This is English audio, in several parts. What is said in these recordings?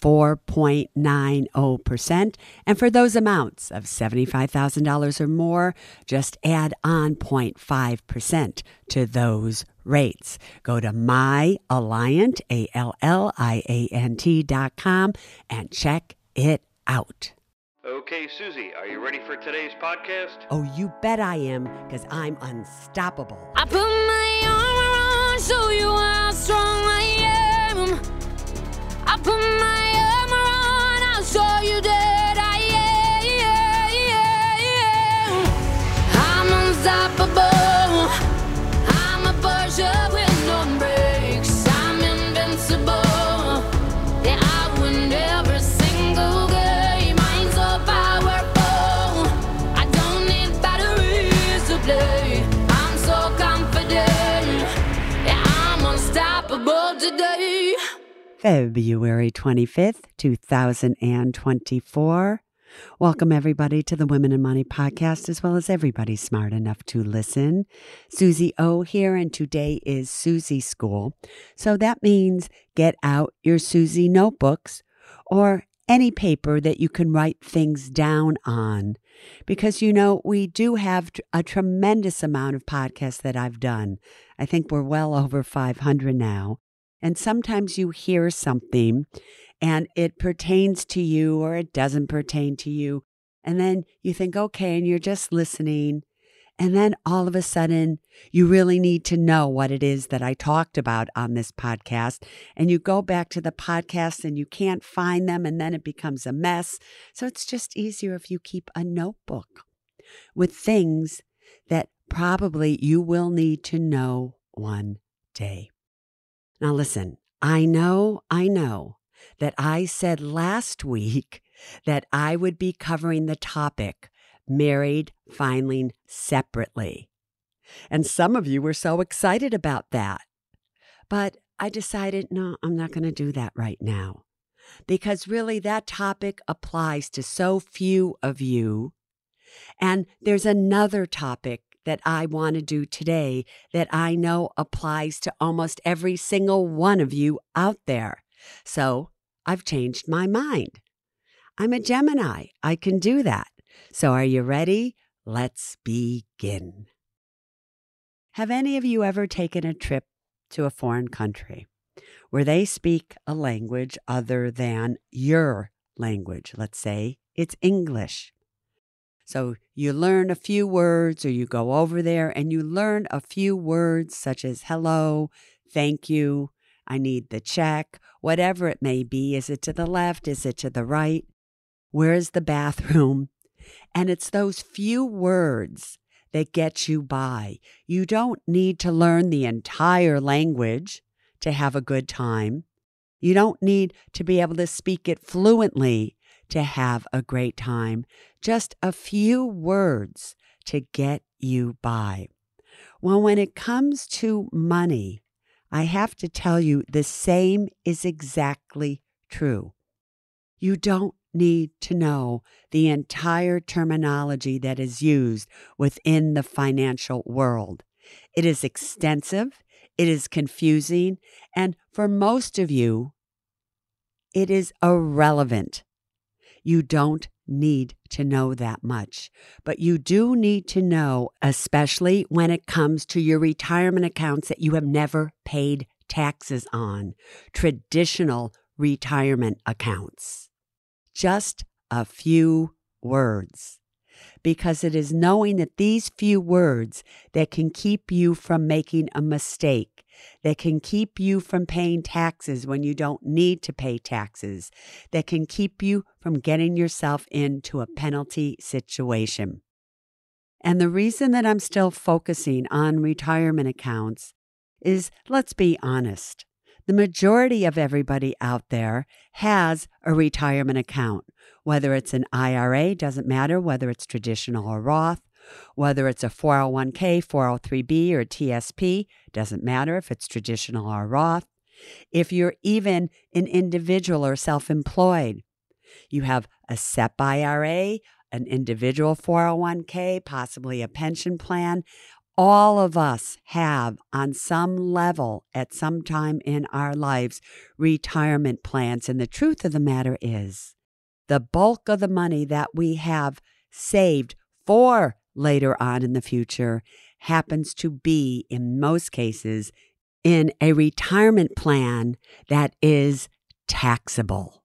4.90%. And for those amounts of $75,000 or more, just add on 0.5% to those rates. Go to myalliant, A-L-L-I-A-N-T dot com and check it out. Okay, Suze, are you ready for today's podcast? Oh, you bet I am, because I'm unstoppable. I put my armor on, show you how strong I am. I put my armor on, You I am. I'm unstoppable. February 25th, 2024. Welcome, everybody, to the Women in Money podcast, as well as everybody smart enough to listen. Suze O here, and today is Suze School. So that means get out your Suze notebooks or any paper that you can write things down on. Because, you know, we do have a tremendous amount of podcasts that I've done. I think we're well over 500 now. And sometimes you hear something and it pertains to you or it doesn't pertain to you. And then you think, okay, and you're just listening. And then all of a sudden, you really need to know what it is that I talked about on this podcast. And you go back to the podcast and you can't find them, and then it becomes a mess. So it's just easier if you keep a notebook with things that probably you will need to know one day. Now, listen, I know, I know that I said last week that I would be covering the topic married filing separately. And some of you were so excited about that. But I decided, no, I'm not going to do that right now. Because really, that topic applies to so few of you. And there's another topic that I want to do today that I know applies to almost every single one of you out there. So I've changed my mind. I'm a Gemini. I can do that. So are you ready? Let's begin. Have any of you ever taken a trip to a foreign country where they speak a language other than your language? Let's say it's English. So you learn a few words, or you go over there and you learn a few words such as hello, thank you, I need the check, whatever it may be. Is it to the left? Is it to the right? Where's the bathroom? And it's those few words that get you by. You don't need to learn the entire language to have a good time. You don't need to be able to speak it fluently to have a great time. Just a few words to get you by. Well, when it comes to money, I have to tell you the same is exactly true. You don't need to know the entire terminology that is used within the financial world. It is extensive, it is confusing, and for most of you, it is irrelevant. You don't need to know that much, but you do need to know, especially when it comes to your retirement accounts that you have never paid taxes on, traditional retirement accounts. Just a few words. Because it is knowing that these few words that can keep you from making a mistake, that can keep you from paying taxes when you don't need to pay taxes, that can keep you from getting yourself into a penalty situation. And the reason that I'm still focusing on retirement accounts is let's be honest. The majority of everybody out there has a retirement account, whether it's an IRA, doesn't matter whether it's traditional or Roth, Whether it's a 401k, 403b, or TSP, doesn't matter if it's traditional or Roth. If you're even an individual or self employed, you have a SEP IRA, an individual 401k, possibly a pension plan. All of us have, on some level, at some time in our lives, retirement plans. And the truth of the matter is, the bulk of the money that we have saved for later on in the future happens to be, in most cases, in a retirement plan that is taxable.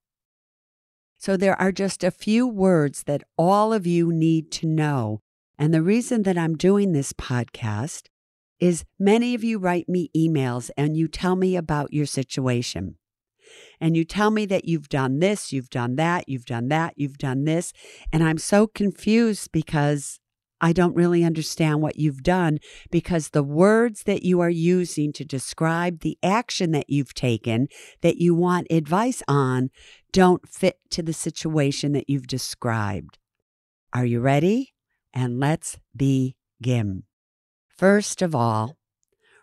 So there are just a few words that all of you need to know. And the reason that I'm doing this podcast is many of you write me emails and you tell me about your situation. And you tell me that you've done this, you've done that, you've done that, you've done this. And I'm so confused because I don't really understand what you've done because the words that you are using to describe the action that you've taken that you want advice on don't fit to the situation that you've described. Are you ready? And let's begin. First of all,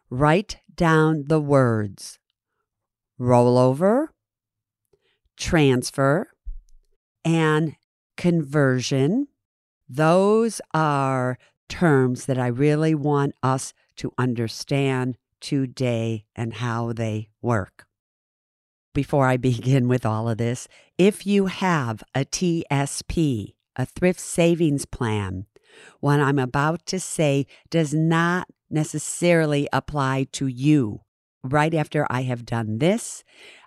write down the words rollover, transfer, and conversion. Those are terms that I really want us to understand today and how they work before I begin with all of this. If you have a TSP, a thrift savings plan, what I'm about to say does not necessarily apply to you. Right after I have done this,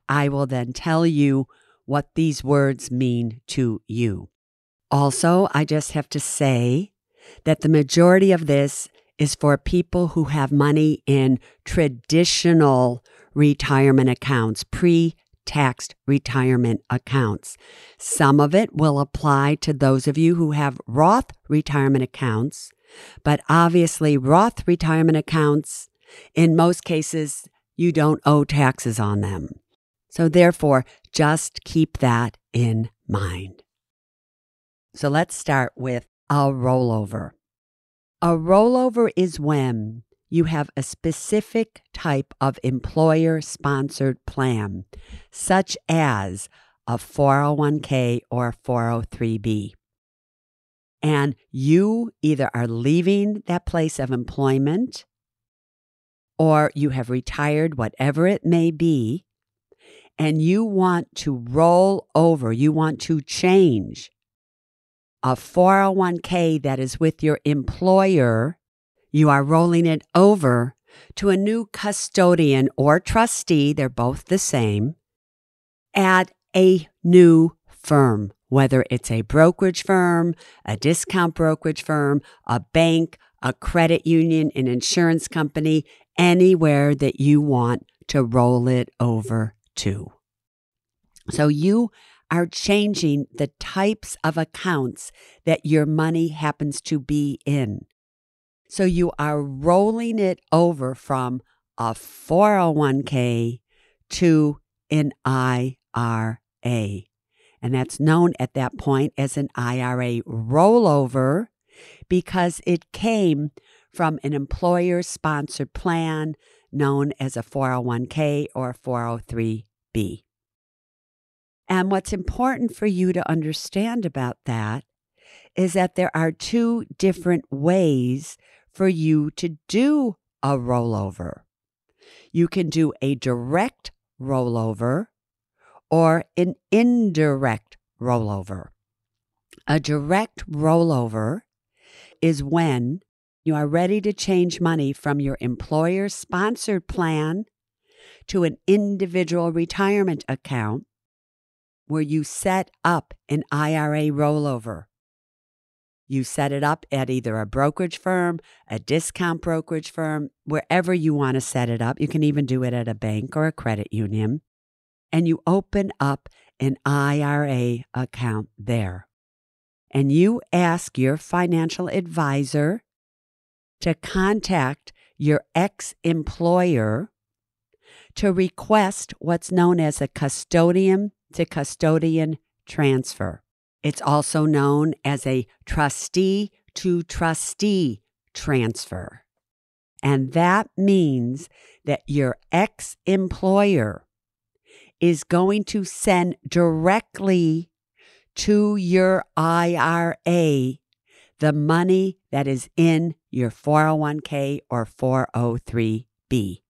I will then tell you what these words mean to you. Also, I just have to say that the majority of this is for people who have money in traditional retirement accounts, pre taxed retirement accounts. Some of it will apply to those of you who have Roth retirement accounts, but obviously, Roth retirement accounts, in most cases, you don't owe taxes on them. So, therefore, just keep that in mind. So, let's start with a rollover. A rollover is when you have a specific type of employer sponsored plan, such as a 401k or 403b. And you either are leaving that place of employment or you have retired, whatever it may be, and you want to roll over, you want to change a 401k that is with your employer you are rolling it over to a new custodian or trustee, they're both the same, at a new firm, whether it's a brokerage firm, a discount brokerage firm, a bank, a credit union, an insurance company, anywhere that you want to roll it over to. So you are changing the types of accounts that your money happens to be in. So you are rolling it over from a 401k to an IRA. And that's known at that point as an IRA rollover because it came from an employer sponsored plan known as a 401k or 403b. And what's important for you to understand about that is that there are two different ways for you to do a rollover. You can do a direct rollover or an indirect rollover. A direct rollover is when you are ready to change money from your employer sponsored plan to an individual retirement account where you set up an IRA rollover. You set it up at either a brokerage firm, a discount brokerage firm, wherever you want to set it up. You can even do it at a bank or a credit union. And you open up an IRA account there. And you ask your financial advisor to contact your ex employer to request what's known as a custodian to custodian transfer. It's also known as a trustee to trustee transfer. And that means that your ex employer is going to send directly to your IRA the money that is in your 401k or 403b.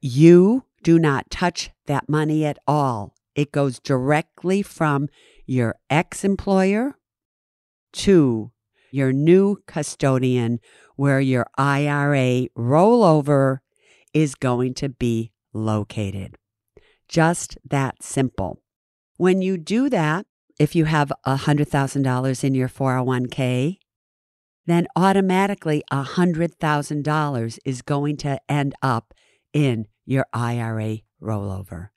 You do not touch that money at all. It goes directly from your ex employer to your new custodian, where your IRA rollover is going to be located. Just that simple. When you do that, if you have $100,000 in your 401k, then automatically $100,000 is going to end up in your IRA rollover.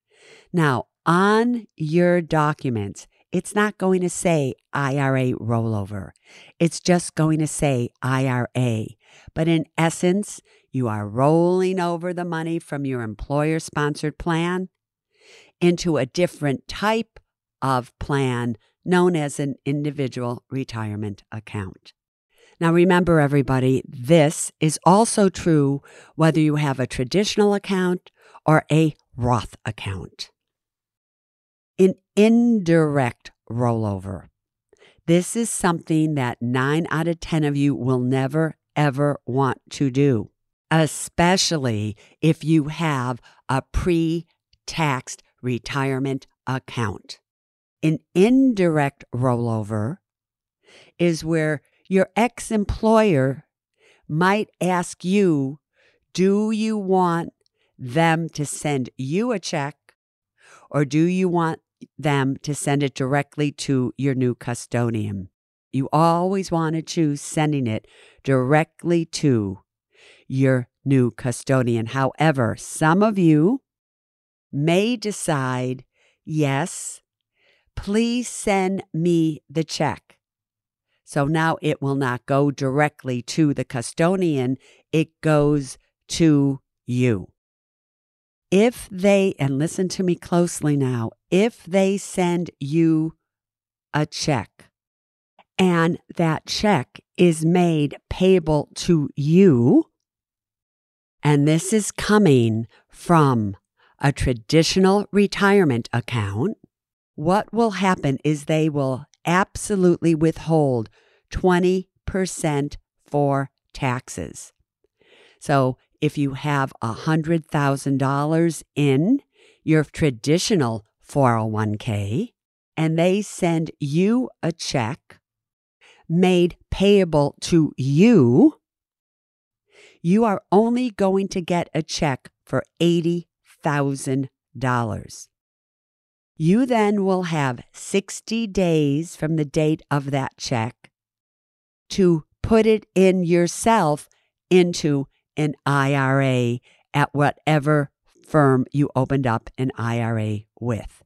Now, on your documents, it's not going to say IRA rollover. It's just going to say IRA. But in essence, you are rolling over the money from your employer sponsored plan into a different type of plan known as an individual retirement account. Now, remember, everybody, this is also true whether you have a traditional account or a Roth account. An indirect rollover. This is something that nine out of 10 of you will never, ever want to do, especially if you have a pre taxed retirement account. An indirect rollover is where your ex employer might ask you, Do you want them to send you a check or do you want them to send it directly to your new custodian? You always want to choose sending it directly to your new custodian. However, some of you may decide, yes, please send me the check. So now it will not go directly to the custodian, it goes to you. If they, and listen to me closely now, if they send you a check and that check is made payable to you, and this is coming from a traditional retirement account, what will happen is they will absolutely withhold 20% for taxes. So if you have $100,000 in your traditional 401k and they send you a check made payable to you, you are only going to get a check for $80,000. You then will have 60 days from the date of that check to put it in yourself into an IRA at whatever firm you opened up an IRA with.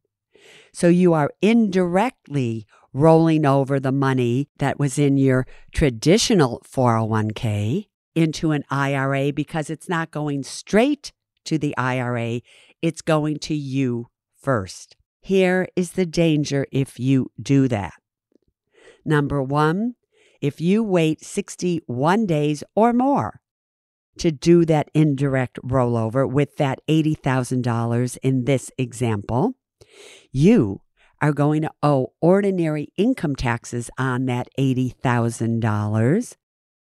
So you are indirectly rolling over the money that was in your traditional 401k into an IRA because it's not going straight to the IRA, it's going to you first. Here is the danger if you do that. Number one, if you wait 61 days or more to do that indirect rollover with that $80,000 in this example, you are going to owe ordinary income taxes on that $80,000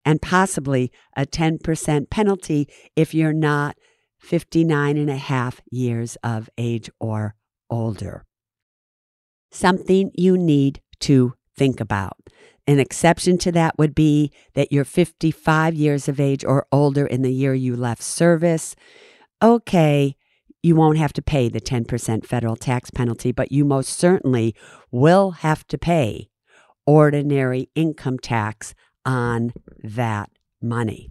and possibly a 10% penalty if you're not 59 and a half years of age or older. Something you need to think about. An exception to that would be that you're 55 years of age or older in the year you left service. Okay, you won't have to pay the 10% federal tax penalty, but you most certainly will have to pay ordinary income tax on that money.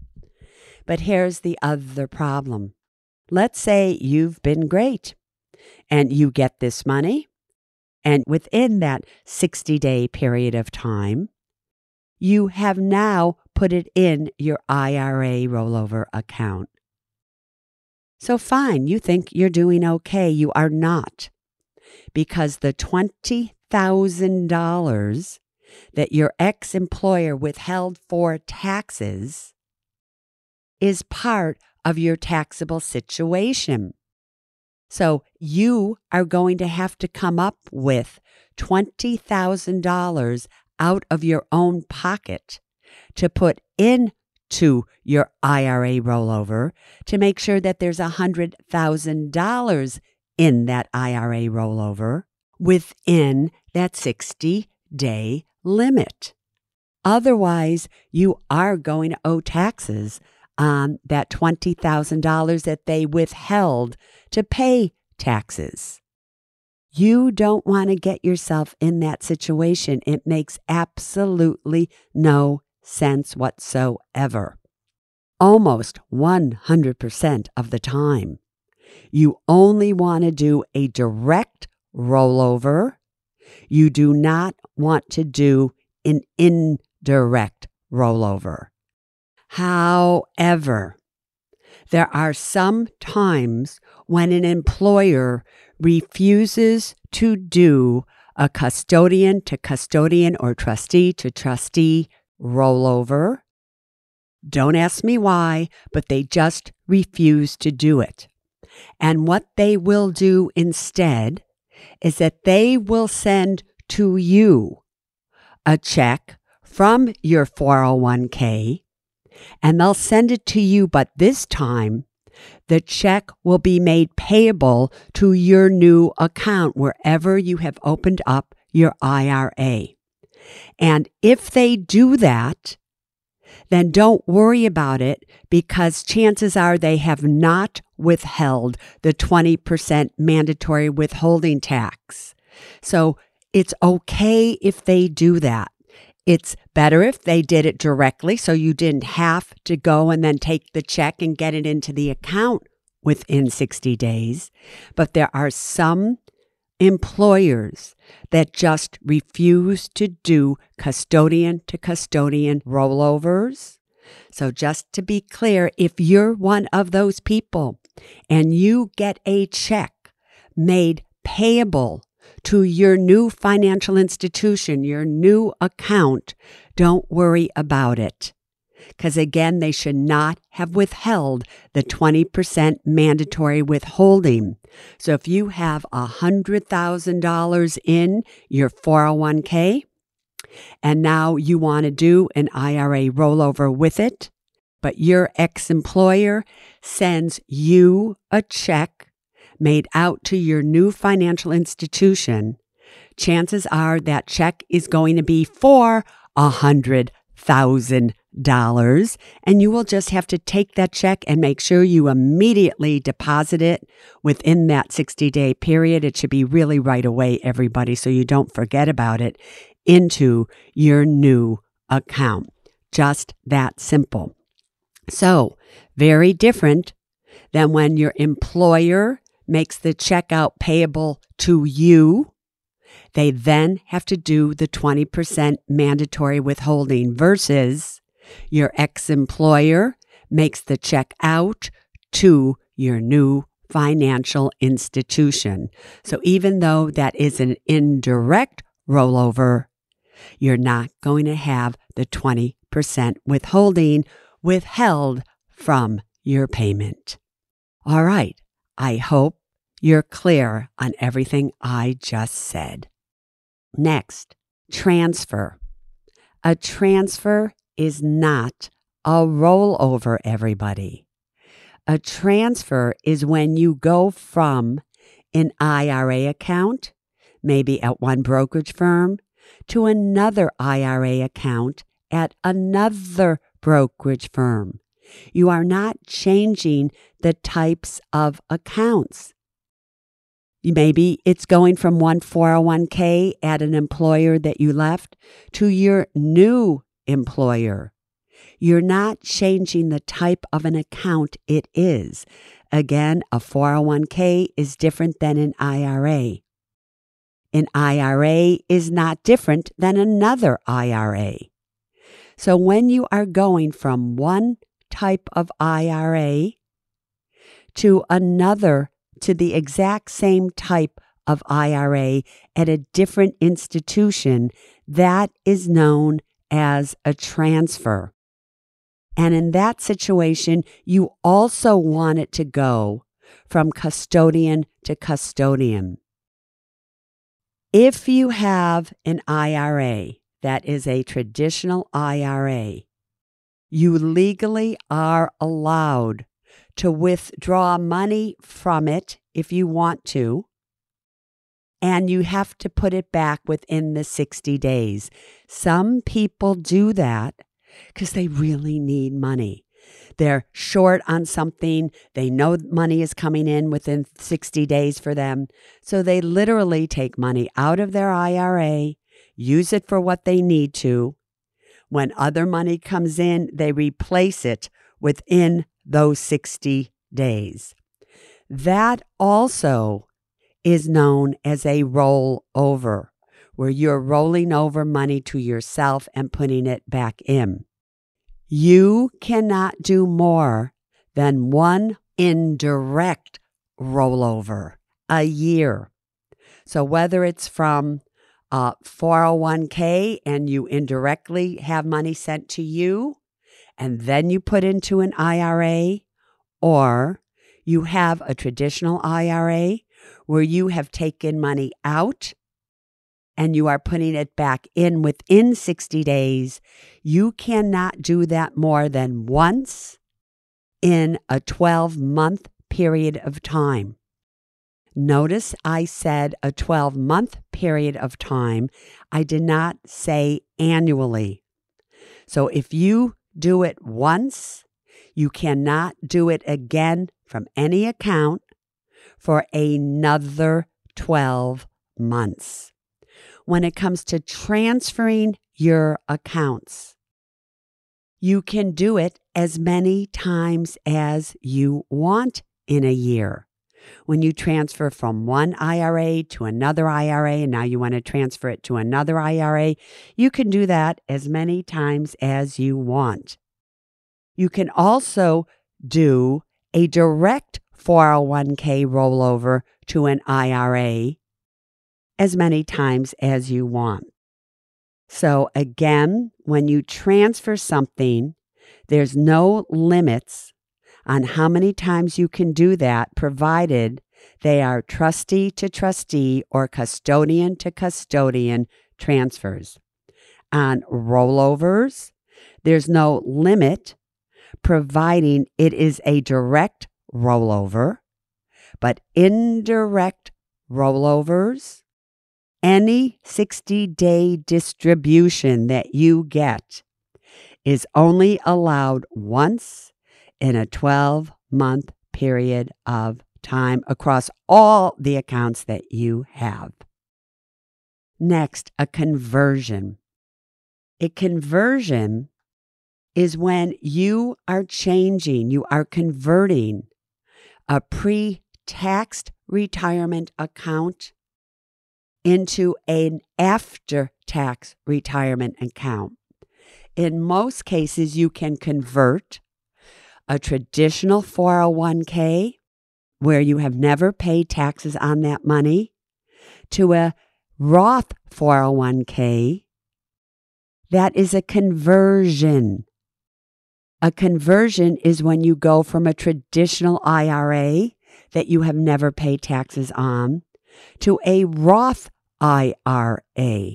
But here's the other problem. Let's say you've been great and you get this money, and within that 60 day period of time, you have now put it in your IRA rollover account. So, fine, you think you're doing okay. You are not, because the $20,000 that your ex employer withheld for taxes is part of your taxable situation. So you are going to have to come up with $20,000 out of your own pocket to put into your IRA rollover to make sure that there's $100,000 in that IRA rollover within that 60 day limit. Otherwise, you are going to owe taxes on that $20,000 that they withheld to pay taxes. You don't want to get yourself in that situation. It makes absolutely no sense whatsoever. Almost 100% of the time, you only want to do a direct rollover. You do not want to do an indirect rollover. However, there are some times when an employer refuses to do a custodian to custodian or trustee to trustee rollover. Don't ask me why, but they just refuse to do it. And what they will do instead is that they will send to you a check from your 401k and they'll send it to you, but this time the check will be made payable to your new account wherever you have opened up your IRA. And if they do that, then don't worry about it because chances are they have not withheld the 20% mandatory withholding tax. So it's okay if they do that. It's better if they did it directly so you didn't have to go and then take the check and get it into the account within 60 days. But there are some employers that just refuse to do custodian to custodian rollovers. So, just to be clear, if you're one of those people and you get a check made payable to your new financial institution, your new account, don't worry about it. Because again, they should not have withheld the 20% mandatory withholding. So if you have $100,000 in your 401k and now you want to do an IRA rollover with it, but your ex employer sends you a check made out to your new financial institution, chances are that check is going to be for a hundred thousand dollars and you will just have to take that check and make sure you immediately deposit it within that 60 day period. It should be really right away, everybody, so you don't forget about it into your new account. Just that simple. So, very different than when your employer makes the checkout payable to you. They then have to do the 20% mandatory withholding versus your ex employer makes the check out to your new financial institution. So even though that is an indirect rollover, you're not going to have the 20% withholding withheld from your payment. All right. I hope you're clear on everything I just said. Next, transfer. A transfer is not a rollover, everybody. A transfer is when you go from an IRA account, maybe at one brokerage firm, to another IRA account at another brokerage firm. You are not changing the types of accounts. Maybe it's going from one 401k at an employer that you left to your new employer. You're not changing the type of an account it is. Again, a 401k is different than an IRA. An IRA is not different than another IRA. So when you are going from one type of IRA to another to the exact same type of IRA at a different institution, that is known as a transfer. And in that situation, you also want it to go from custodian to custodian. If you have an IRA that is a traditional IRA, you legally are allowed to withdraw money from it if you want to, and you have to put it back within the 60 days. Some people do that because they really need money. They're short on something. They know money is coming in within 60 days for them. So they literally take money out of their IRA, use it for what they need to. When other money comes in, they replace it within those 60 days. That also is known as a rollover, where you're rolling over money to yourself and putting it back in. You cannot do more than one indirect rollover a year. So whether it's from uh, 401k and you indirectly have money sent to you and then you put into an IRA, or you have a traditional IRA where you have taken money out and you are putting it back in within 60 days, you cannot do that more than once in a 12 month period of time. Notice I said a 12 month period of time. I did not say annually. So if you do it once, you cannot do it again from any account for another 12 months. When it comes to transferring your accounts, you can do it as many times as you want in a year. When you transfer from one IRA to another IRA, and now you want to transfer it to another IRA, you can do that as many times as you want. You can also do a direct 401k rollover to an IRA as many times as you want. So, again, when you transfer something, there's no limits on how many times you can do that, provided they are trustee to trustee or custodian to custodian transfers. On rollovers, there's no limit, providing it is a direct rollover, but indirect rollovers, any 60 day distribution that you get is only allowed once in a 12 month period of time across all the accounts that you have. Next, a conversion. A conversion is when you are changing, you are converting a pre taxed retirement account into an after tax retirement account. In most cases, you can convert a traditional 401k where you have never paid taxes on that money to a Roth 401k. That is a conversion. A conversion is when you go from a traditional IRA that you have never paid taxes on to a Roth IRA.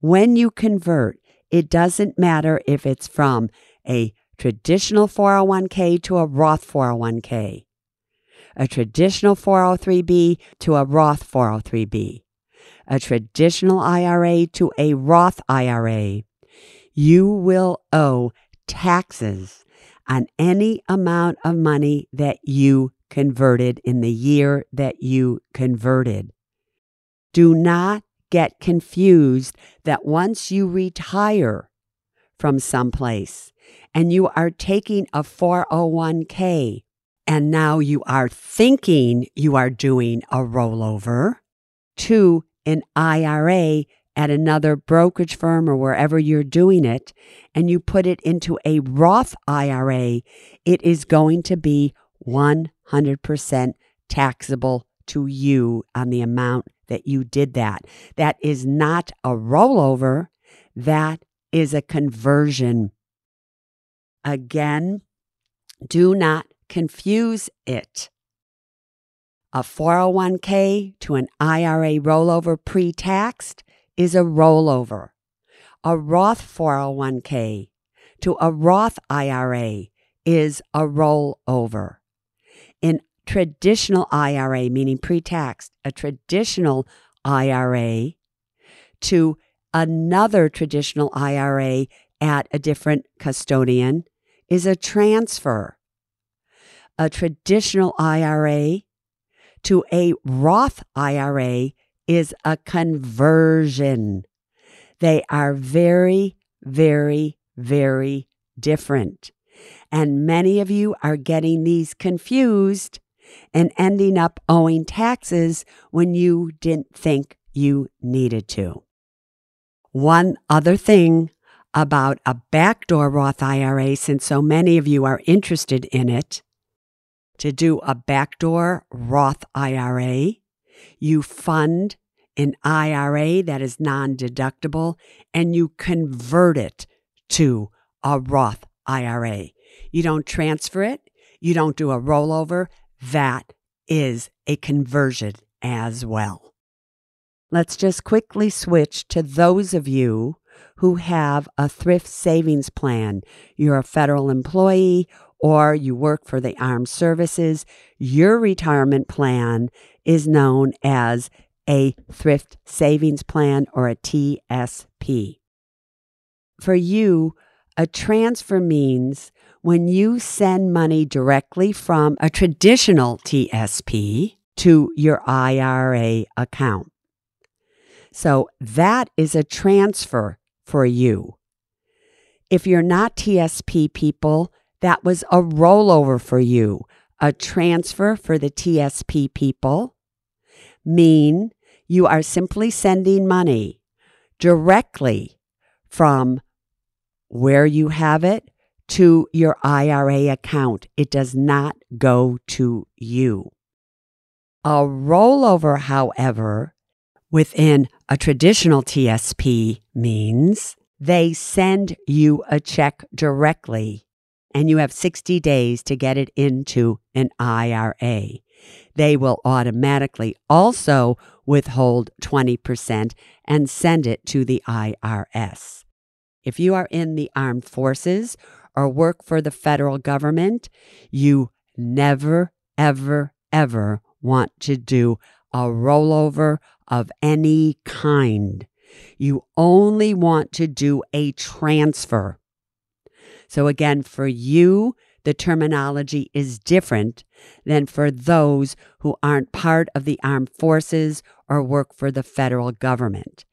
When you convert, it doesn't matter if it's from a traditional 401k to a Roth 401k, a traditional 403b to a Roth 403b, a traditional IRA to a Roth IRA. You will owe taxes on any amount of money that you converted in the year that you converted. Do not get confused that once you retire from someplace and you are taking a 401k and now you are thinking you are doing a rollover to an IRA at another brokerage firm or wherever you're doing it, and you put it into a Roth IRA, it is going to be 100% taxable to you on the amount that you did that. That is not a rollover, that is a conversion. Again, do not confuse it. A 401k to an IRA rollover pre taxed is a rollover. A Roth 401k to a Roth IRA is a rollover. In traditional IRA, meaning pre taxed, a traditional IRA to another traditional IRA at a different custodian is a transfer. A traditional IRA to a Roth IRA is a conversion. They are very, very, very different. And many of you are getting these confused and ending up owing taxes when you didn't think you needed to. One other thing about a backdoor Roth IRA, since so many of you are interested in it, to do a backdoor Roth IRA, you fund an IRA that is non deductible and you convert it to a Roth IRA. You don't transfer it, you don't do a rollover. That is a conversion as well. Let's just quickly switch to those of you who have a thrift savings plan. You're a federal employee or you work for the armed services. Your retirement plan is known as a thrift savings plan or a TSP. For you, a transfer means when you send money directly from a traditional TSP to your IRA account. So that is a transfer for you. If you're not TSP people, that was a rollover for you. A transfer for the TSP people mean you are simply sending money directly from where you have it to your IRA account. It does not go to you. A rollover, however, within a traditional TSP means they send you a check directly and you have 60 days to get it into an IRA. They will automatically also withhold 20% and send it to the IRS. If you are in the armed forces or work for the federal government, you never, ever, ever want to do a rollover of any kind. You only want to do a transfer. So, again, for you, the terminology is different than for those who aren't part of the armed forces or work for the federal government.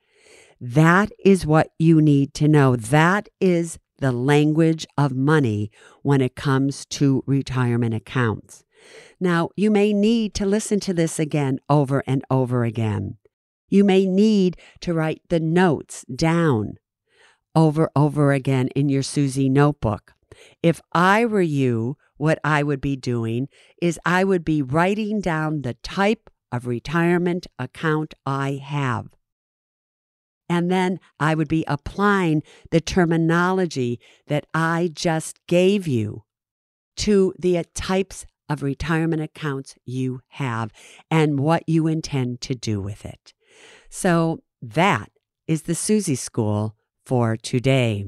That is what you need to know. That is the language of money when it comes to retirement accounts. Now, you may need to listen to this again over and over again. You may need to write the notes down over over again in your Suze notebook. If I were you, what I would be doing is I would be writing down the type of retirement account I have. And then I would be applying the terminology that I just gave you to the types of retirement accounts you have and what you intend to do with it. So that is the Suze School for today.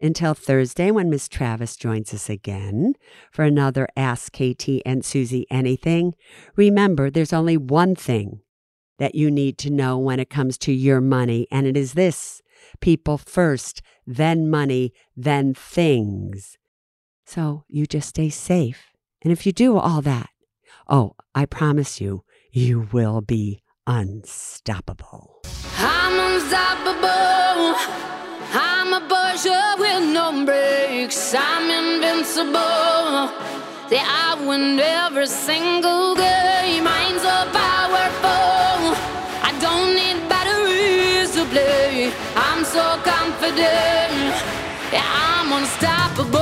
Until Thursday, when Miss Travis joins us again for another Ask KT and Suze Anything, remember there's only one thing that you need to know when it comes to your money, and it is this people first, then money, then things. So you just stay safe. And if you do all that, oh, I promise you, you will be unstoppable. I'm unstoppable. I'm a pusher with no brakes. I'm invincible. See, I win every single game. I'm so powerful. I don't need batteries to play. I'm so confident. Yeah, I'm unstoppable